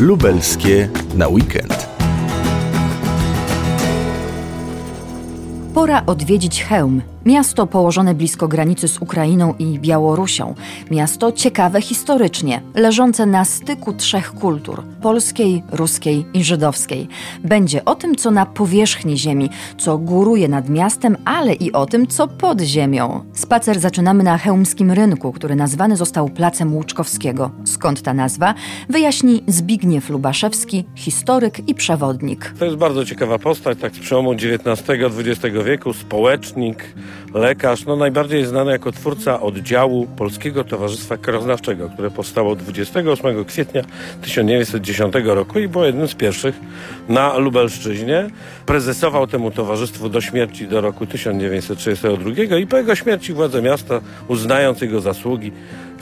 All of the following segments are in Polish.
Lubelskie na weekend. Pora odwiedzić Chełm, miasto położone blisko granicy z Ukrainą i Białorusią. Miasto ciekawe historycznie, leżące na styku trzech kultur polskiej, ruskiej i żydowskiej. Będzie o tym, co na powierzchni ziemi, co góruje nad miastem, ale i o tym, co pod ziemią. Spacer zaczynamy na chełmskim rynku, który nazwany został Placem Łuczkowskiego. Skąd ta nazwa? Wyjaśni Zbigniew Lubaszewski, historyk i przewodnik. To jest bardzo ciekawa postać, tak z przełomu XIX-XX wieku, społecznik, lekarz, no najbardziej znany jako twórca oddziału Polskiego Towarzystwa Krajoznawczego, które powstało 28 kwietnia 1910 roku i było jednym z pierwszych na Lubelszczyźnie. Prezesował temu towarzystwu do śmierci do roku 1932 i po jego śmierci władze miasta, uznając jego zasługi,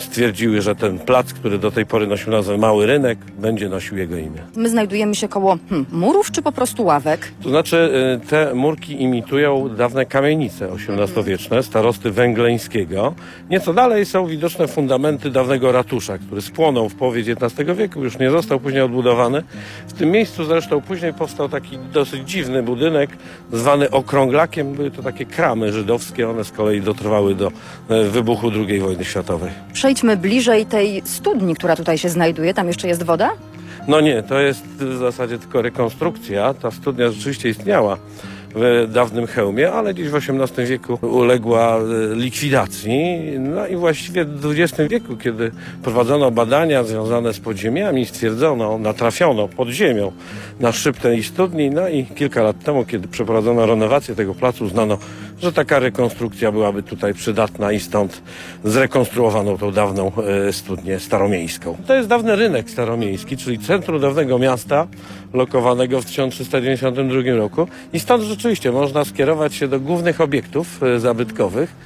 stwierdziły, że ten plac, który do tej pory nosił nazwę Mały Rynek, będzie nosił jego imię. My znajdujemy się koło hmm, murów czy po prostu ławek? To znaczy y, te murki imitują dawne kamienice XVIII-wieczne, starosty węgleńskiego. Nieco dalej są widoczne fundamenty dawnego ratusza, który spłonął w połowie XIX wieku, już nie został później odbudowany. W tym miejscu zresztą później powstał taki dosyć dziwny budynek, zwany okrąglakiem. Były to takie kramy żydowskie, one z kolei dotrwały do y, wybuchu II wojny światowej przejdźmy bliżej tej studni, która tutaj się znajduje. Tam jeszcze jest woda? No nie, to jest w zasadzie tylko rekonstrukcja. Ta studnia rzeczywiście istniała w dawnym hełmie, ale gdzieś w XVIII wieku uległa e, likwidacji. No i właściwie w XX wieku, kiedy prowadzono badania związane z podziemiami, stwierdzono, natrafiono pod ziemią na szyb tej studni. No i kilka lat temu, kiedy przeprowadzono renowację tego placu, uznano, że taka rekonstrukcja byłaby tutaj przydatna i stąd zrekonstruowano tą dawną e, studnię staromiejską. To jest dawny rynek staromiejski, czyli centrum dawnego miasta, lokowanego w 1392 roku i stąd rzeczywiście można skierować się do głównych obiektów e, zabytkowych.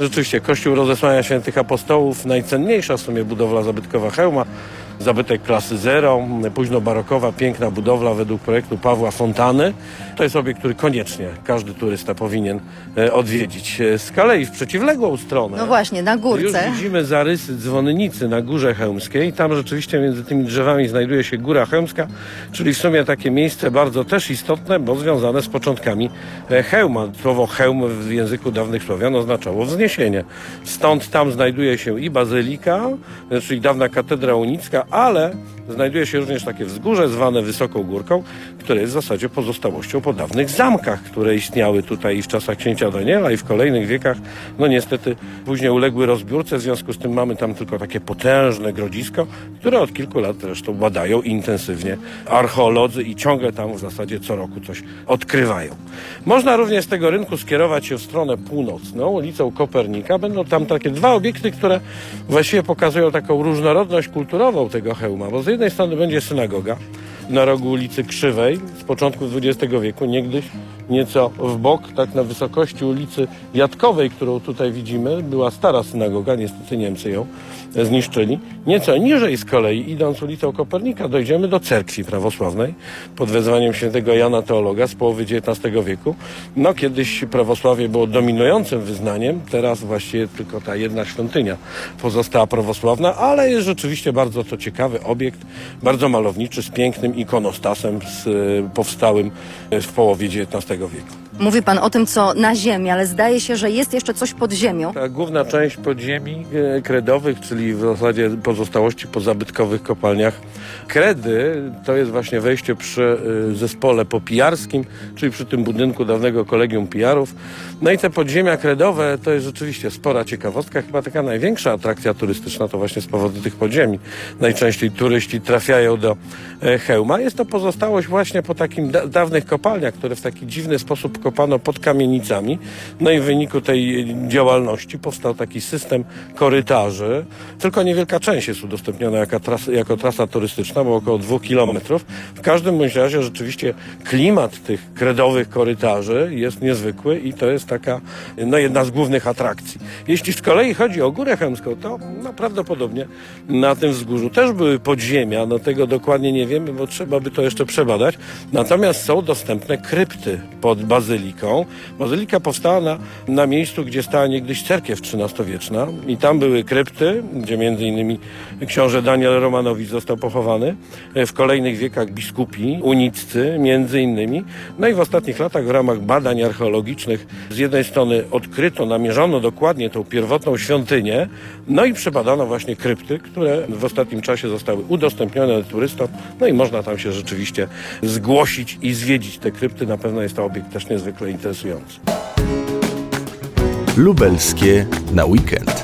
Rzeczywiście Kościół Rozesłania Świętych Apostołów, najcenniejsza w sumie budowla zabytkowa Hełma, zabytek klasy zero, późno barokowa, piękna budowla według projektu Pawła Fontany. To jest obiekt, który koniecznie każdy turysta powinien e, odwiedzić. E, z kolei w przeciwległą stronę. No właśnie, na górce. Już widzimy zarysy dzwonnicy na Górze Chełmskiej. Tam rzeczywiście między tymi drzewami znajduje się Góra Chełmska, czyli w sumie takie miejsce bardzo też istotne, bo związane z początkami e, hełma. Słowo hełm w języku dawnych Słowian oznaczało wzniesienie. Stąd tam znajduje się i bazylika, czyli dawna katedra unicka, ale znajduje się również takie wzgórze zwane Wysoką Górką, które jest w zasadzie pozostałością po dawnych zamkach, które istniały tutaj w czasach księcia Daniela i w kolejnych wiekach. No niestety później uległy rozbiórce, w związku z tym mamy tam tylko takie potężne grodzisko, które od kilku lat zresztą badają intensywnie archeolodzy i ciągle tam w zasadzie co roku coś odkrywają. Można również z tego rynku skierować się w stronę północną, ulicą Kopernika. Będą tam takie dwa obiekty, które właściwie pokazują taką różnorodność kulturową tego hełma, bo z jednej strony będzie synagoga na rogu ulicy Krzywej z początku XX wieku, niegdyś nieco w bok, tak na wysokości ulicy Jatkowej, którą tutaj widzimy, była stara synagoga, niestety Niemcy ją zniszczyli. Nieco niżej z kolei, idąc ulicą Kopernika, dojdziemy do cerkwi prawosławnej pod wezwaniem świętego Jana Teologa z połowy XIX wieku. No kiedyś prawosławie było dominującym wyznaniem, teraz właściwie tylko ta jedna świątynia pozostała prawosławna, ale jest rzeczywiście bardzo to ciekawy obiekt, bardzo malowniczy, z pięknym ikonostasem z, e, powstałym w połowie XIX wieku. Mówi pan o tym, co na ziemi, ale zdaje się, że jest jeszcze coś pod ziemią. Ta główna część podziemi e, kredowych, czyli w zasadzie pozostałości po zabytkowych kopalniach kredy, to jest właśnie wejście przy e, zespole popijarskim, czyli przy tym budynku dawnego kolegium pijarów. No i te podziemia kredowe to jest rzeczywiście spora ciekawostka, chyba taka największa atrakcja turystyczna to właśnie z powodu tych podziemi. Najczęściej turyści trafiają do e, Hełma. Jest to pozostałość właśnie po takim da dawnych kopalniach, które w taki dziwny sposób kopano pod kamienicami. No i w wyniku tej działalności powstał taki system korytarzy. Tylko niewielka część jest udostępniona jako trasa, jako trasa turystyczna, bo około dwóch kilometrów. W każdym bądź razie rzeczywiście klimat tych kredowych korytarzy jest niezwykły i to jest taka no, jedna z głównych atrakcji. Jeśli z kolei chodzi o Górę Chemską, to no, prawdopodobnie na tym wzgórzu też były podziemia. No tego dokładnie nie wiemy, bo trzeba by to jeszcze przebadać. Natomiast są dostępne krypty pod bazyliką Bazylika powstała na, na miejscu, gdzie stała niegdyś cerkiew XIII-wieczna i tam były krypty, gdzie między innymi książę Daniel Romanowicz został pochowany. E, W kolejnych wiekach biskupi, uniccy między innymi. No i w ostatnich latach w ramach badań archeologicznych z jednej strony odkryto, namierzono dokładnie tą pierwotną świątynię, no i przebadano właśnie krypty, które w ostatnim czasie zostały udostępnione turystom, no i można tam się rzeczywiście zgłosić i zwiedzić te krypty. Na pewno jest to obiekt też niezwykle interesujący. Lubelskie na weekend.